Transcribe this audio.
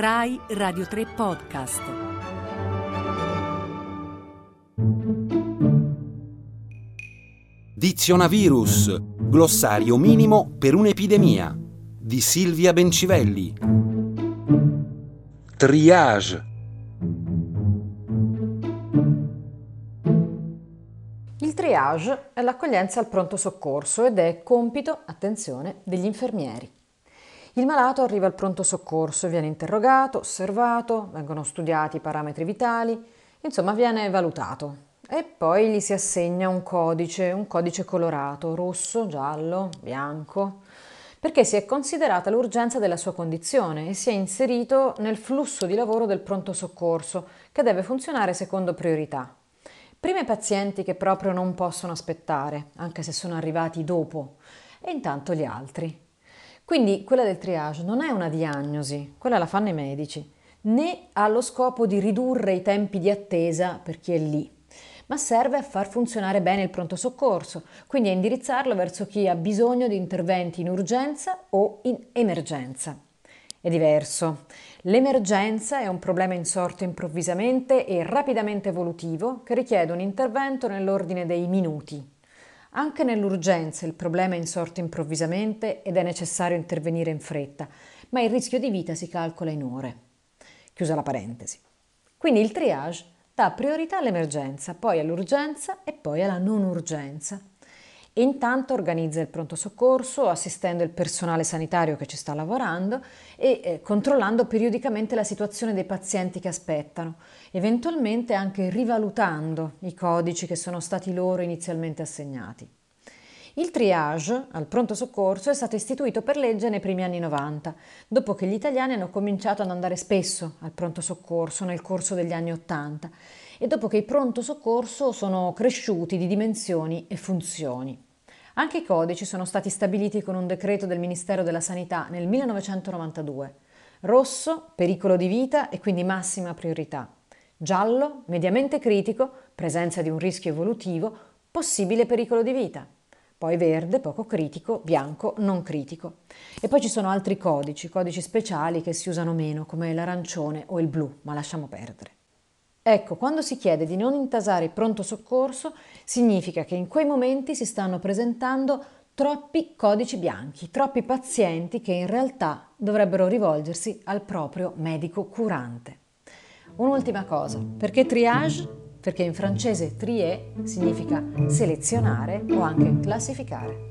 Rai Radio 3 Podcast. Dizionavirus, glossario minimo per un'epidemia di Silvia Bencivelli. Triage. Il triage è l'accoglienza al pronto soccorso ed è compito, attenzione, degli infermieri. Il malato arriva al pronto soccorso, viene interrogato, osservato, vengono studiati i parametri vitali, insomma viene valutato e poi gli si assegna un codice, un codice colorato, rosso, giallo, bianco, perché si è considerata l'urgenza della sua condizione e si è inserito nel flusso di lavoro del pronto soccorso, che deve funzionare secondo priorità. Prima i pazienti che proprio non possono aspettare, anche se sono arrivati dopo, e intanto gli altri. Quindi quella del triage non è una diagnosi, quella la fanno i medici, né ha lo scopo di ridurre i tempi di attesa per chi è lì, ma serve a far funzionare bene il pronto soccorso, quindi a indirizzarlo verso chi ha bisogno di interventi in urgenza o in emergenza. È diverso. L'emergenza è un problema insorto improvvisamente e rapidamente evolutivo che richiede un intervento nell'ordine dei minuti. Anche nell'urgenza il problema è insorto improvvisamente ed è necessario intervenire in fretta, ma il rischio di vita si calcola in ore. Chiusa la parentesi. Quindi il triage dà priorità all'emergenza, poi all'urgenza e poi alla non urgenza. Intanto organizza il pronto soccorso assistendo il personale sanitario che ci sta lavorando e eh, controllando periodicamente la situazione dei pazienti che aspettano, eventualmente anche rivalutando i codici che sono stati loro inizialmente assegnati. Il triage al pronto soccorso è stato istituito per legge nei primi anni 90, dopo che gli italiani hanno cominciato ad andare spesso al pronto soccorso nel corso degli anni 80 e dopo che i pronto soccorso sono cresciuti di dimensioni e funzioni. Anche i codici sono stati stabiliti con un decreto del Ministero della Sanità nel 1992. Rosso, pericolo di vita e quindi massima priorità. Giallo, mediamente critico, presenza di un rischio evolutivo, possibile pericolo di vita poi verde, poco critico, bianco, non critico. E poi ci sono altri codici, codici speciali che si usano meno, come l'arancione o il blu, ma lasciamo perdere. Ecco, quando si chiede di non intasare il pronto soccorso, significa che in quei momenti si stanno presentando troppi codici bianchi, troppi pazienti che in realtà dovrebbero rivolgersi al proprio medico curante. Un'ultima cosa, perché triage perché in francese trier significa selezionare o anche classificare.